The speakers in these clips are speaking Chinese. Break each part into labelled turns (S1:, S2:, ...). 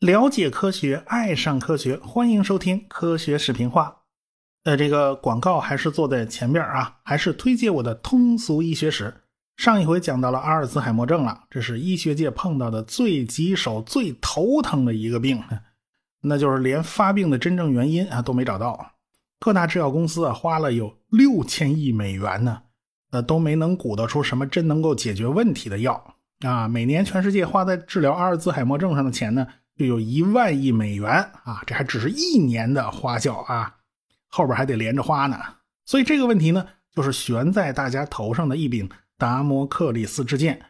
S1: 了解科学，爱上科学，欢迎收听科学视频化。呃，这个广告还是坐在前边啊，还是推荐我的通俗医学史。上一回讲到了阿尔兹海默症了，这是医学界碰到的最棘手、最头疼的一个病，那就是连发病的真正原因啊都没找到。各大制药公司啊花了有六千亿美元呢，呃都没能鼓捣出什么真能够解决问题的药啊。每年全世界花在治疗阿尔兹海默症上的钱呢？就有一万亿美元啊，这还只是一年的花销啊，后边还得连着花呢。所以这个问题呢，就是悬在大家头上的一柄达摩克里斯之剑。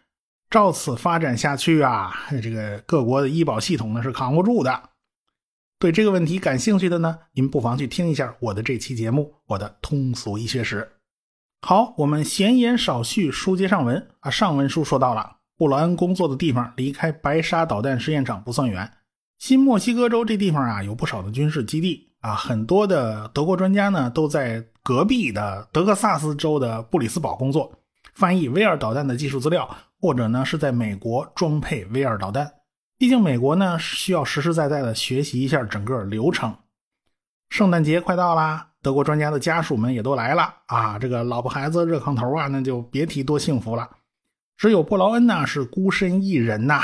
S1: 照此发展下去啊，这个各国的医保系统呢是扛不住的。对这个问题感兴趣的呢，您不妨去听一下我的这期节目，我的通俗医学史。好，我们闲言少叙，书接上文啊。上文书说到了，布劳恩工作的地方离开白沙导弹试验场不算远。新墨西哥州这地方啊，有不少的军事基地啊，很多的德国专家呢都在隔壁的德克萨斯州的布里斯堡工作，翻译 V 二导弹的技术资料，或者呢是在美国装配 V 二导弹。毕竟美国呢需要实实在在的学习一下整个流程。圣诞节快到啦，德国专家的家属们也都来了啊，这个老婆孩子热炕头啊，那就别提多幸福了。只有布劳恩呢是孤身一人呐。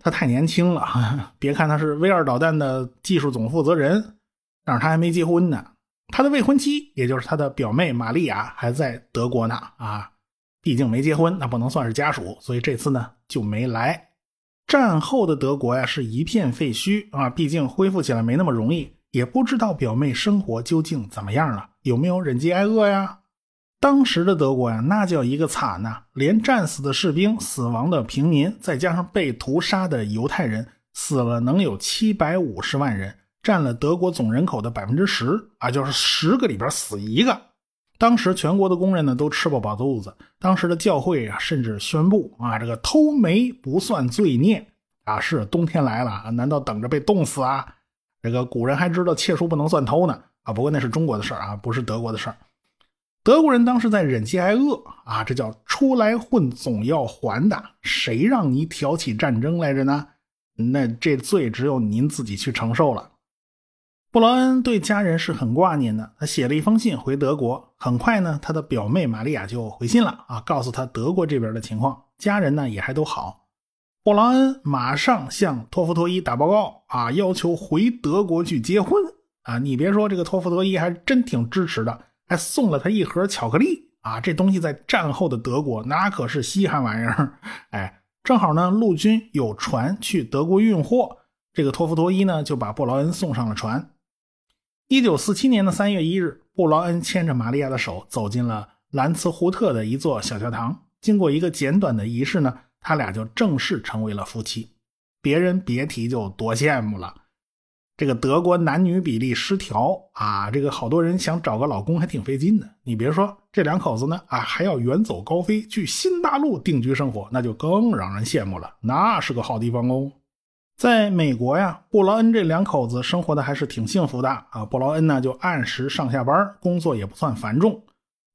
S1: 他太年轻了，别看他是 V 二导弹的技术总负责人，但是他还没结婚呢。他的未婚妻，也就是他的表妹玛利亚，还在德国呢。啊，毕竟没结婚，那不能算是家属，所以这次呢就没来。战后的德国呀，是一片废墟啊，毕竟恢复起来没那么容易，也不知道表妹生活究竟怎么样了，有没有忍饥挨饿呀？当时的德国呀，那叫一个惨呐！连战死的士兵、死亡的平民，再加上被屠杀的犹太人，死了能有七百五十万人，占了德国总人口的百分之十啊，就是十个里边死一个。当时全国的工人呢，都吃不饱肚子。当时的教会啊，甚至宣布啊，这个偷煤不算罪孽啊。是冬天来了，难道等着被冻死啊？这个古人还知道窃书不能算偷呢啊。不过那是中国的事儿啊，不是德国的事儿。德国人当时在忍饥挨饿啊，这叫出来混总要还的。谁让你挑起战争来着呢？那这罪只有您自己去承受了。布劳恩对家人是很挂念的，他写了一封信回德国。很快呢，他的表妹玛利亚就回信了啊，告诉他德国这边的情况，家人呢也还都好。布劳恩马上向托夫托伊打报告啊，要求回德国去结婚啊。你别说，这个托夫托伊还真挺支持的。还送了他一盒巧克力啊！这东西在战后的德国那可是稀罕玩意儿。哎，正好呢，陆军有船去德国运货，这个托夫托伊呢就把布劳恩送上了船。一九四七年的三月一日，布劳恩牵着玛利亚的手走进了兰茨胡特的一座小教堂。经过一个简短的仪式呢，他俩就正式成为了夫妻。别人别提就多羡慕了。这个德国男女比例失调啊，这个好多人想找个老公还挺费劲的。你别说，这两口子呢啊，还要远走高飞去新大陆定居生活，那就更让人羡慕了。那是个好地方哦。在美国呀，布劳恩这两口子生活的还是挺幸福的啊。布劳恩呢就按时上下班，工作也不算繁重。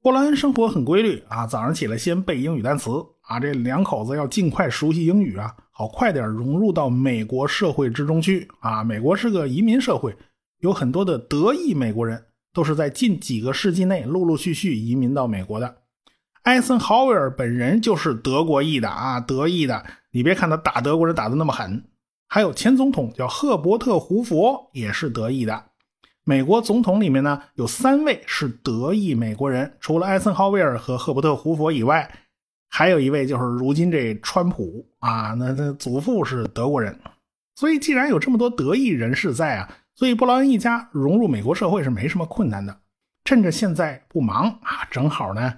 S1: 布兰恩生活很规律啊，早上起来先背英语单词啊，这两口子要尽快熟悉英语啊。好，快点融入到美国社会之中去啊！美国是个移民社会，有很多的德裔美国人都是在近几个世纪内陆陆续续移民到美国的。艾森豪威尔本人就是德国裔的啊，德裔的。你别看他打德国人打的那么狠，还有前总统叫赫伯特·胡佛也是德裔的。美国总统里面呢，有三位是德裔美国人，除了艾森豪威尔和赫伯特·胡佛以外。还有一位就是如今这川普啊，那那祖父是德国人，所以既然有这么多德裔人士在啊，所以布劳恩一家融入美国社会是没什么困难的。趁着现在不忙啊，正好呢，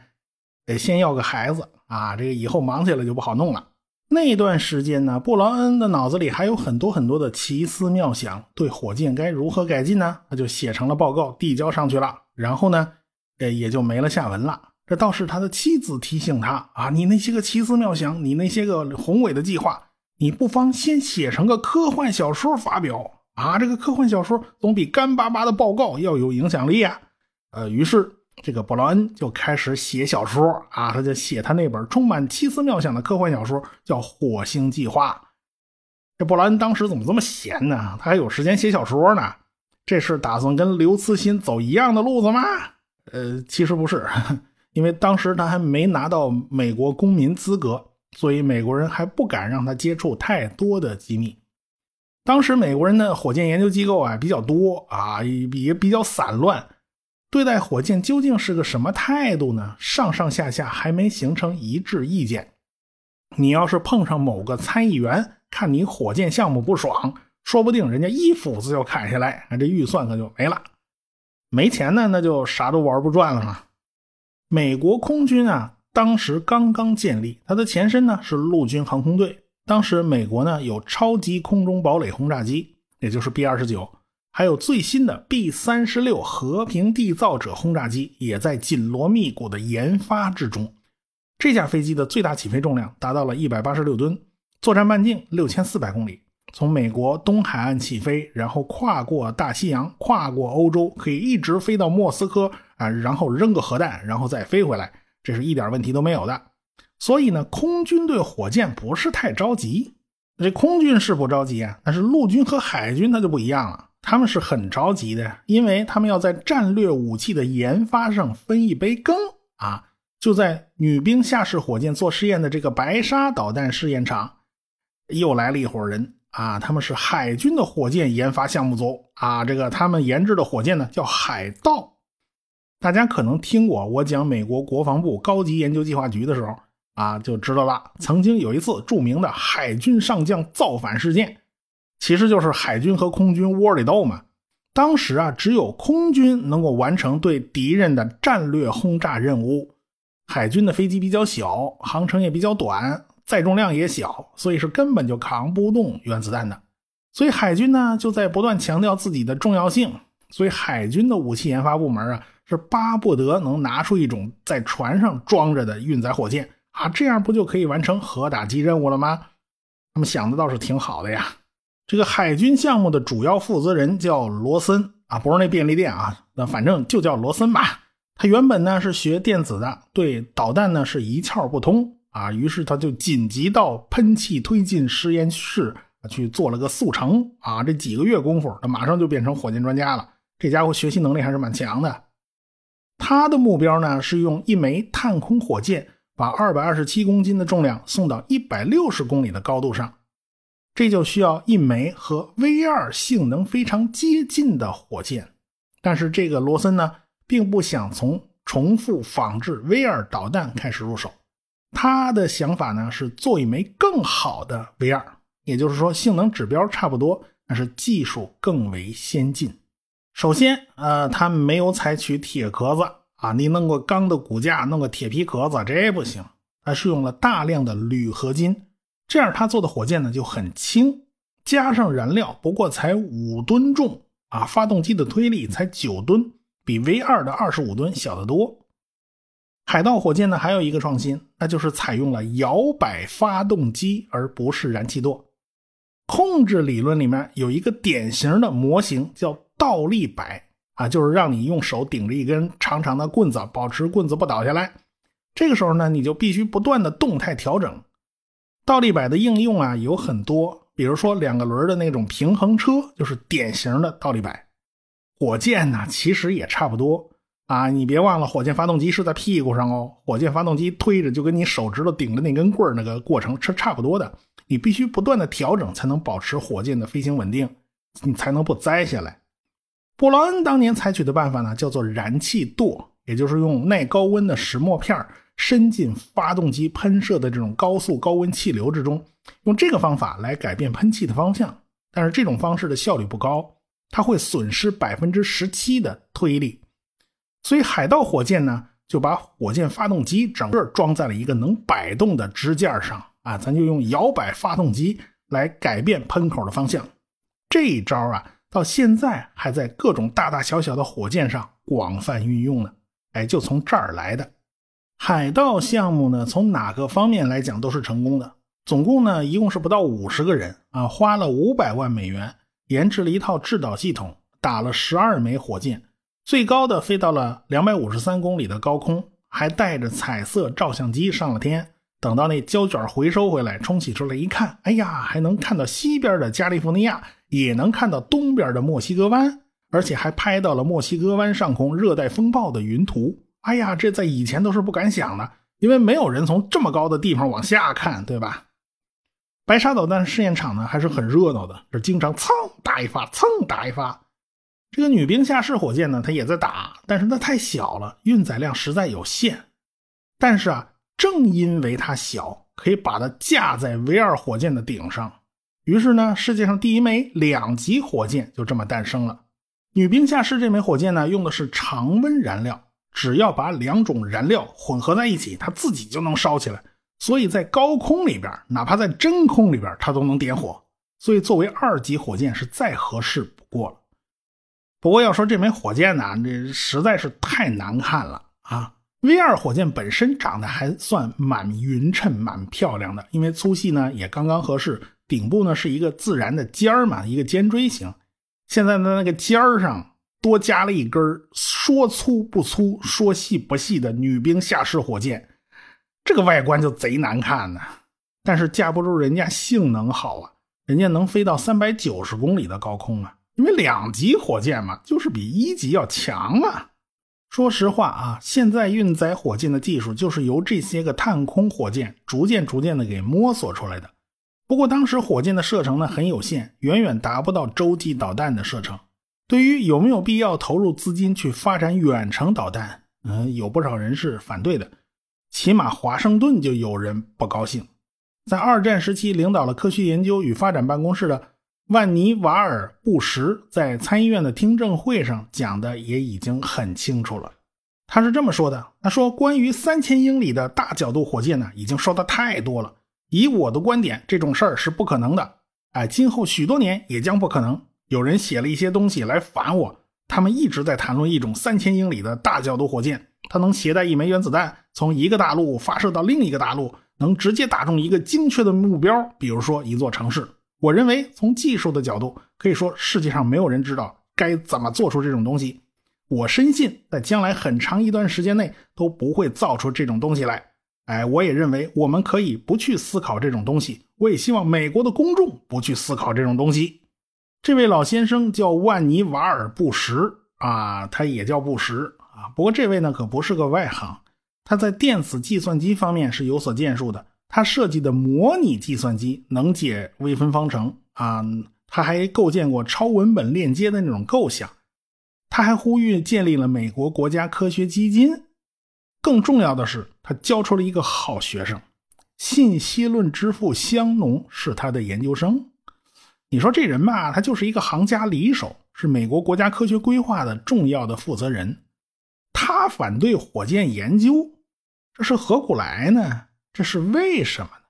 S1: 得先要个孩子啊，这个以后忙起来就不好弄了。那段时间呢，布劳恩的脑子里还有很多很多的奇思妙想，对火箭该如何改进呢？他就写成了报告，递交上去了，然后呢，呃，也就没了下文了。这倒是他的妻子提醒他啊，你那些个奇思妙想，你那些个宏伟的计划，你不妨先写成个科幻小说发表啊！这个科幻小说总比干巴巴的报告要有影响力啊。呃，于是这个布劳恩就开始写小说啊，他就写他那本充满奇思妙想的科幻小说，叫《火星计划》。这布劳恩当时怎么这么闲呢？他还有时间写小说呢？这是打算跟刘慈欣走一样的路子吗？呃，其实不是，因为当时他还没拿到美国公民资格，所以美国人还不敢让他接触太多的机密。当时美国人的火箭研究机构啊比较多啊，也比较散乱。对待火箭究竟是个什么态度呢？上上下下还没形成一致意见。你要是碰上某个参议员，看你火箭项目不爽，说不定人家一斧子就砍下来，这预算可就没了。没钱呢，那就啥都玩不转了嘛。美国空军啊，当时刚刚建立，它的前身呢是陆军航空队。当时美国呢有超级空中堡垒轰炸机，也就是 B 二十九。还有最新的 B 三十六和平缔造者轰炸机也在紧锣密鼓的研发之中。这架飞机的最大起飞重量达到了一百八十六吨，作战半径六千四百公里，从美国东海岸起飞，然后跨过大西洋，跨过欧洲，可以一直飞到莫斯科啊，然后扔个核弹，然后再飞回来，这是一点问题都没有的。所以呢，空军对火箭不是太着急。这空军是不着急啊，但是陆军和海军它就不一样了。他们是很着急的，因为他们要在战略武器的研发上分一杯羹啊！就在女兵下士火箭做试验的这个白沙导弹试验场，又来了一伙人啊！他们是海军的火箭研发项目组啊！这个他们研制的火箭呢叫海盗，大家可能听过我讲美国国防部高级研究计划局的时候啊，就知道了。曾经有一次著名的海军上将造反事件。其实就是海军和空军窝里斗嘛。当时啊，只有空军能够完成对敌人的战略轰炸任务。海军的飞机比较小，航程也比较短，载重量也小，所以是根本就扛不动原子弹的。所以海军呢，就在不断强调自己的重要性。所以海军的武器研发部门啊，是巴不得能拿出一种在船上装着的运载火箭啊，这样不就可以完成核打击任务了吗？他们想的倒是挺好的呀。这个海军项目的主要负责人叫罗森啊，不是那便利店啊，那反正就叫罗森吧。他原本呢是学电子的，对导弹呢是一窍不通啊，于是他就紧急到喷气推进实验室去做了个速成啊。这几个月功夫，他马上就变成火箭专家了。这家伙学习能力还是蛮强的。他的目标呢是用一枚探空火箭把二百二十七公斤的重量送到一百六十公里的高度上。这就需要一枚和 V 二性能非常接近的火箭，但是这个罗森呢，并不想从重复仿制 V 二导弹开始入手，他的想法呢是做一枚更好的 V 二，也就是说性能指标差不多，但是技术更为先进。首先，呃，他没有采取铁壳子啊，你弄个钢的骨架，弄个铁皮壳子，这不行，他是用了大量的铝合金。这样，他做的火箭呢就很轻，加上燃料不过才五吨重啊，发动机的推力才九吨，比 V 二的二十五吨小得多。海盗火箭呢还有一个创新，那就是采用了摇摆发动机而不是燃气舵。控制理论里面有一个典型的模型叫倒立摆啊，就是让你用手顶着一根长长的棍子，保持棍子不倒下来。这个时候呢，你就必须不断的动态调整。倒立摆的应用啊有很多，比如说两个轮的那种平衡车，就是典型的倒立摆。火箭呢，其实也差不多啊。你别忘了，火箭发动机是在屁股上哦。火箭发动机推着，就跟你手指头顶着那根棍那个过程是差不多的。你必须不断的调整，才能保持火箭的飞行稳定，你才能不栽下来。布劳恩当年采取的办法呢，叫做燃气舵，也就是用耐高温的石墨片伸进发动机喷射的这种高速高温气流之中，用这个方法来改变喷气的方向。但是这种方式的效率不高，它会损失百分之十七的推力。所以海盗火箭呢，就把火箭发动机整个装在了一个能摆动的支架上啊，咱就用摇摆发动机来改变喷口的方向。这一招啊，到现在还在各种大大小小的火箭上广泛运用呢。哎，就从这儿来的。海盗项目呢，从哪个方面来讲都是成功的。总共呢，一共是不到五十个人啊，花了五百万美元研制了一套制导系统，打了十二枚火箭，最高的飞到了两百五十三公里的高空，还带着彩色照相机上了天。等到那胶卷回收回来，冲洗出来一看，哎呀，还能看到西边的加利福尼亚，也能看到东边的墨西哥湾，而且还拍到了墨西哥湾上空热带风暴的云图。哎呀，这在以前都是不敢想的，因为没有人从这么高的地方往下看，对吧？白沙导弹试验场呢还是很热闹的，这经常蹭打一发，蹭打一发。这个女兵下士火箭呢，它也在打，但是它太小了，运载量实在有限。但是啊。正因为它小，可以把它架在 V 二火箭的顶上，于是呢，世界上第一枚两级火箭就这么诞生了。女兵下士这枚火箭呢，用的是常温燃料，只要把两种燃料混合在一起，它自己就能烧起来。所以在高空里边，哪怕在真空里边，它都能点火。所以作为二级火箭是再合适不过了。不过要说这枚火箭呢，这实在是太难看了啊！V 二火箭本身长得还算蛮匀称、蛮漂亮的，因为粗细呢也刚刚合适，顶部呢是一个自然的尖儿嘛，一个尖锥形。现在的那个尖儿上多加了一根说粗不粗、说细不细的女兵下士火箭，这个外观就贼难看呢。但是架不住人家性能好啊，人家能飞到三百九十公里的高空啊，因为两级火箭嘛，就是比一级要强啊。说实话啊，现在运载火箭的技术就是由这些个探空火箭逐渐逐渐的给摸索出来的。不过当时火箭的射程呢很有限，远远达不到洲际导弹的射程。对于有没有必要投入资金去发展远程导弹，嗯，有不少人是反对的。起码华盛顿就有人不高兴。在二战时期领导了科学研究与发展办公室的。万尼瓦尔·布什在参议院的听证会上讲的也已经很清楚了。他是这么说的：“他说，关于三千英里的大角度火箭呢，已经说的太多了。以我的观点，这种事儿是不可能的。哎，今后许多年也将不可能。有人写了一些东西来反我，他们一直在谈论一种三千英里的大角度火箭，它能携带一枚原子弹，从一个大陆发射到另一个大陆，能直接打中一个精确的目标，比如说一座城市。”我认为，从技术的角度，可以说世界上没有人知道该怎么做出这种东西。我深信，在将来很长一段时间内都不会造出这种东西来。哎，我也认为我们可以不去思考这种东西。我也希望美国的公众不去思考这种东西。这位老先生叫万尼瓦尔·布什啊，他也叫布什啊。不过这位呢，可不是个外行，他在电子计算机方面是有所建树的。他设计的模拟计算机能解微分方程啊，他还构建过超文本链接的那种构想，他还呼吁建立了美国国家科学基金。更重要的是，他教出了一个好学生，信息论之父香农是他的研究生。你说这人吧，他就是一个行家里手，是美国国家科学规划的重要的负责人。他反对火箭研究，这是何苦来呢？这是为什么呢？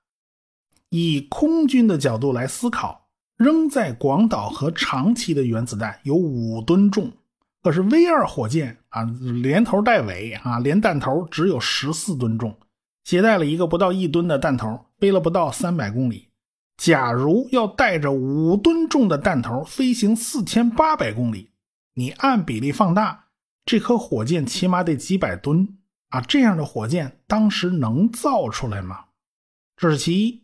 S1: 以空军的角度来思考，扔在广岛和长崎的原子弹有五吨重，可是 V 二火箭啊，连头带尾啊，连弹头只有十四吨重，携带了一个不到一吨的弹头，飞了不到三百公里。假如要带着五吨重的弹头飞行四千八百公里，你按比例放大，这颗火箭起码得几百吨。啊，这样的火箭当时能造出来吗？这是其一。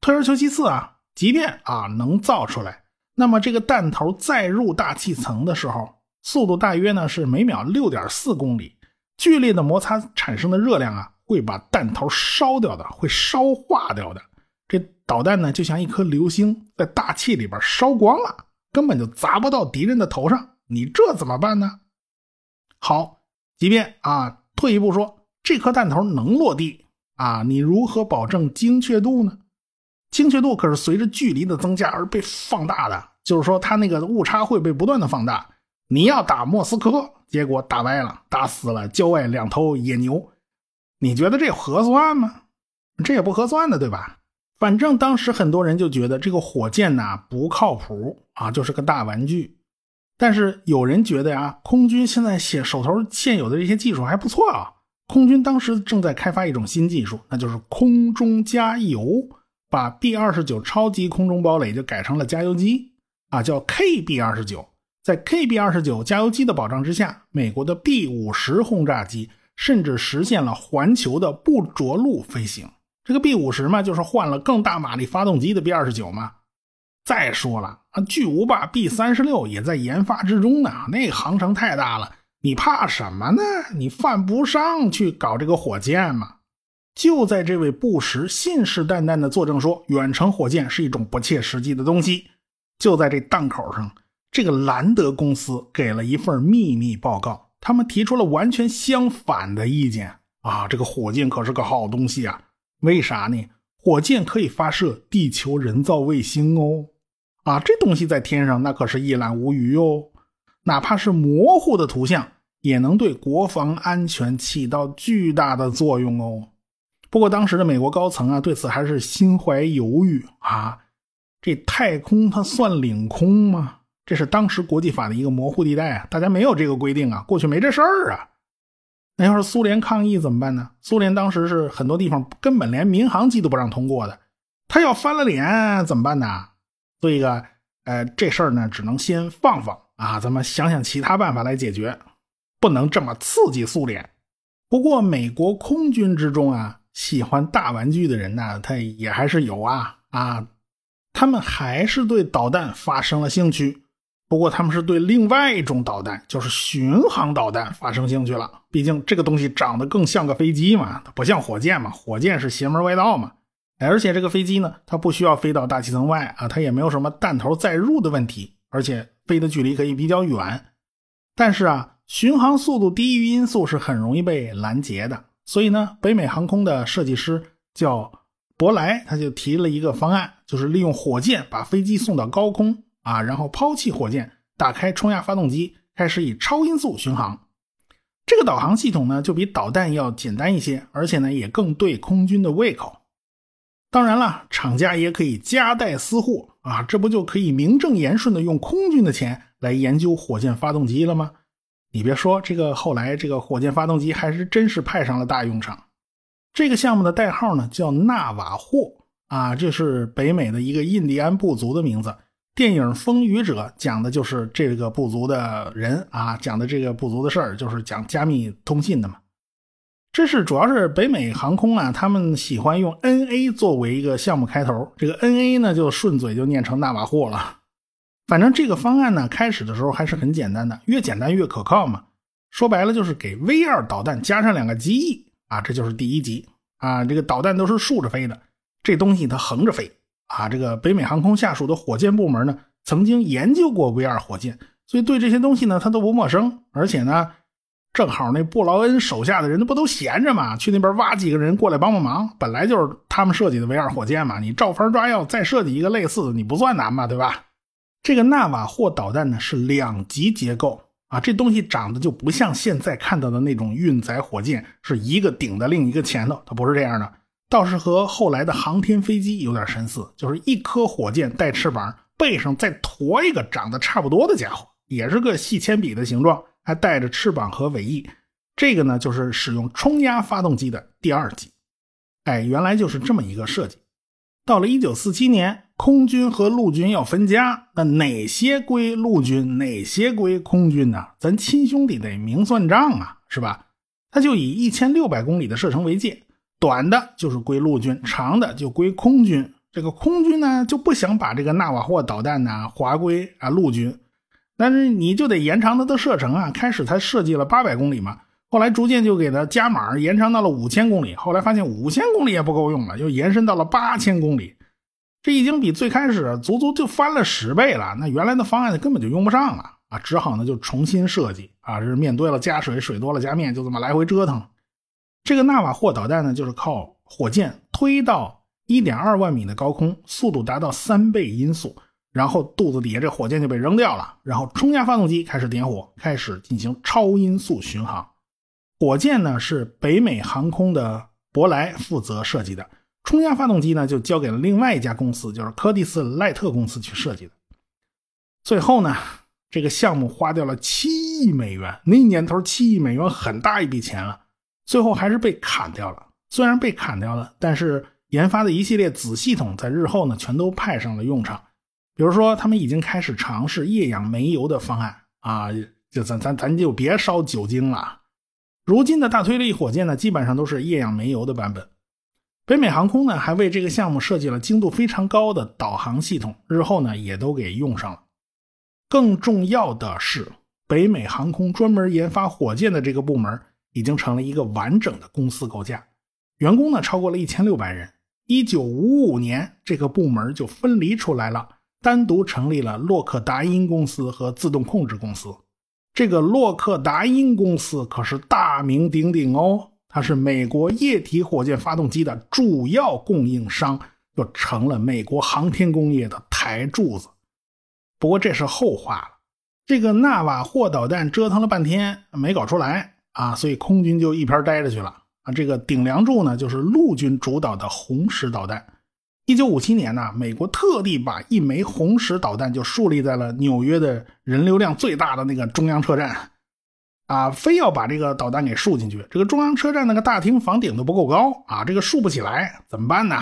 S1: 退而求其次啊，即便啊能造出来，那么这个弹头再入大气层的时候，速度大约呢是每秒六点四公里，剧烈的摩擦产生的热量啊会把弹头烧掉的，会烧化掉的。导弹呢就像一颗流星，在大气里边烧光了，根本就砸不到敌人的头上。你这怎么办呢？好，即便啊。退一步说，这颗弹头能落地啊？你如何保证精确度呢？精确度可是随着距离的增加而被放大的，就是说它那个误差会被不断的放大。你要打莫斯科，结果打歪了，打死了郊外两头野牛，你觉得这合算吗？这也不合算的，对吧？反正当时很多人就觉得这个火箭呐不靠谱啊，就是个大玩具。但是有人觉得呀，空军现在写手头现有的这些技术还不错啊。空军当时正在开发一种新技术，那就是空中加油，把 B 二十九超级空中堡垒就改成了加油机啊，叫 KB 二十九。在 KB-29 加油机的保障之下，美国的 B-50 轰炸机甚至实现了环球的不着陆飞行。这个 B 五十嘛，就是换了更大马力发动机的 B 二十九嘛。再说了啊，巨无霸 B 三十六也在研发之中呢，那航程太大了，你怕什么呢？你犯不上去搞这个火箭嘛。就在这位布什信誓旦旦的作证说远程火箭是一种不切实际的东西，就在这档口上。这个兰德公司给了一份秘密报告，他们提出了完全相反的意见啊！这个火箭可是个好东西啊，为啥呢？火箭可以发射地球人造卫星哦，啊，这东西在天上那可是一览无余哦，哪怕是模糊的图像，也能对国防安全起到巨大的作用哦。不过当时的美国高层啊，对此还是心怀犹豫啊，这太空它算领空吗？这是当时国际法的一个模糊地带啊，大家没有这个规定啊，过去没这事儿啊。那要是苏联抗议怎么办呢？苏联当时是很多地方根本连民航机都不让通过的，他要翻了脸怎么办呢？所以个，呃，这事儿呢，只能先放放啊，咱们想想其他办法来解决，不能这么刺激苏联。不过美国空军之中啊，喜欢大玩具的人呢，他也还是有啊啊，他们还是对导弹发生了兴趣。不过他们是对另外一种导弹，就是巡航导弹发生兴趣了。毕竟这个东西长得更像个飞机嘛，它不像火箭嘛，火箭是邪门歪道嘛。而且这个飞机呢，它不需要飞到大气层外啊，它也没有什么弹头载入的问题，而且飞的距离可以比较远。但是啊，巡航速度低于音速是很容易被拦截的。所以呢，北美航空的设计师叫伯莱，他就提了一个方案，就是利用火箭把飞机送到高空。啊，然后抛弃火箭，打开冲压发动机，开始以超音速巡航。这个导航系统呢，就比导弹要简单一些，而且呢，也更对空军的胃口。当然了，厂家也可以夹带私货啊，这不就可以名正言顺的用空军的钱来研究火箭发动机了吗？你别说，这个后来这个火箭发动机还是真是派上了大用场。这个项目的代号呢，叫纳瓦霍啊，这是北美的一个印第安部族的名字。电影《风雨者》讲的就是这个部族的人啊，讲的这个部族的事儿，就是讲加密通信的嘛。这是主要是北美航空啊，他们喜欢用 NA 作为一个项目开头，这个 NA 呢就顺嘴就念成纳瓦霍了。反正这个方案呢，开始的时候还是很简单的，越简单越可靠嘛。说白了就是给 V 二导弹加上两个机翼啊，这就是第一级啊。这个导弹都是竖着飞的，这东西它横着飞。啊，这个北美航空下属的火箭部门呢，曾经研究过 V 二火箭，所以对这些东西呢，他都不陌生。而且呢，正好那布劳恩手下的人，那不都闲着嘛，去那边挖几个人过来帮帮忙。本来就是他们设计的 V 二火箭嘛，你照方抓药，再设计一个类似的，你不算难吧，对吧？这个纳瓦霍导弹呢是两级结构啊，这东西长得就不像现在看到的那种运载火箭，是一个顶在另一个前头，它不是这样的。倒是和后来的航天飞机有点神似，就是一颗火箭带翅膀，背上再驮一个长得差不多的家伙，也是个细铅笔的形状，还带着翅膀和尾翼。这个呢，就是使用冲压发动机的第二级。哎，原来就是这么一个设计。到了1947年，空军和陆军要分家，那哪些归陆军，哪些归空军呢？咱亲兄弟得明算账啊，是吧？他就以1600公里的射程为界。短的就是归陆军，长的就归空军。这个空军呢就不想把这个纳瓦霍导弹呢划归啊陆军，但是你就得延长它的射程啊。开始才设计了八百公里嘛，后来逐渐就给它加码，延长到了五千公里。后来发现五千公里也不够用了，又延伸到了八千公里。这已经比最开始足足就翻了十倍了。那原来的方案根本就用不上了啊，只好呢就重新设计啊，是面多了加水，水多了加面，就这么来回折腾。这个纳瓦霍导弹呢，就是靠火箭推到一点二万米的高空，速度达到三倍音速，然后肚子底下这火箭就被扔掉了，然后冲压发动机开始点火，开始进行超音速巡航。火箭呢是北美航空的伯莱负责设计的，冲压发动机呢就交给了另外一家公司，就是柯蒂斯赖特公司去设计的。最后呢，这个项目花掉了七亿美元，那年头七亿美元很大一笔钱了。最后还是被砍掉了。虽然被砍掉了，但是研发的一系列子系统在日后呢，全都派上了用场。比如说，他们已经开始尝试液氧煤油的方案啊，就咱咱咱就别烧酒精了。如今的大推力火箭呢，基本上都是液氧煤油的版本。北美航空呢，还为这个项目设计了精度非常高的导航系统，日后呢也都给用上了。更重要的是，北美航空专门研发火箭的这个部门已经成了一个完整的公司构架，员工呢超过了一千六百人。一九五五年，这个部门就分离出来了。单独成立了洛克达因公司和自动控制公司。这个洛克达因公司可是大名鼎鼎哦，它是美国液体火箭发动机的主要供应商，就成了美国航天工业的台柱子。不过这是后话了。这个纳瓦霍导弹折腾了半天没搞出来啊，所以空军就一边待着去了啊。这个顶梁柱呢，就是陆军主导的红石导弹。一九五七年呢，美国特地把一枚红石导弹就树立在了纽约的人流量最大的那个中央车站，啊，非要把这个导弹给竖进去。这个中央车站那个大厅房顶都不够高啊，这个竖不起来，怎么办呢？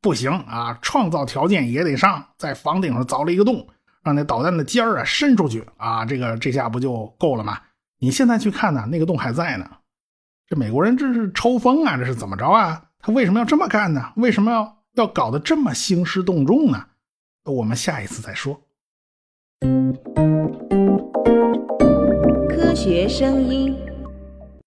S1: 不行啊，创造条件也得上，在房顶上凿了一个洞，让那导弹的尖儿啊伸出去啊，这个这下不就够了吗？你现在去看呢，那个洞还在呢。这美国人这是抽风啊，这是怎么着啊？他为什么要这么干呢？为什么要？要搞得这么兴师动众呢？我们下一次再说。
S2: 科学声音。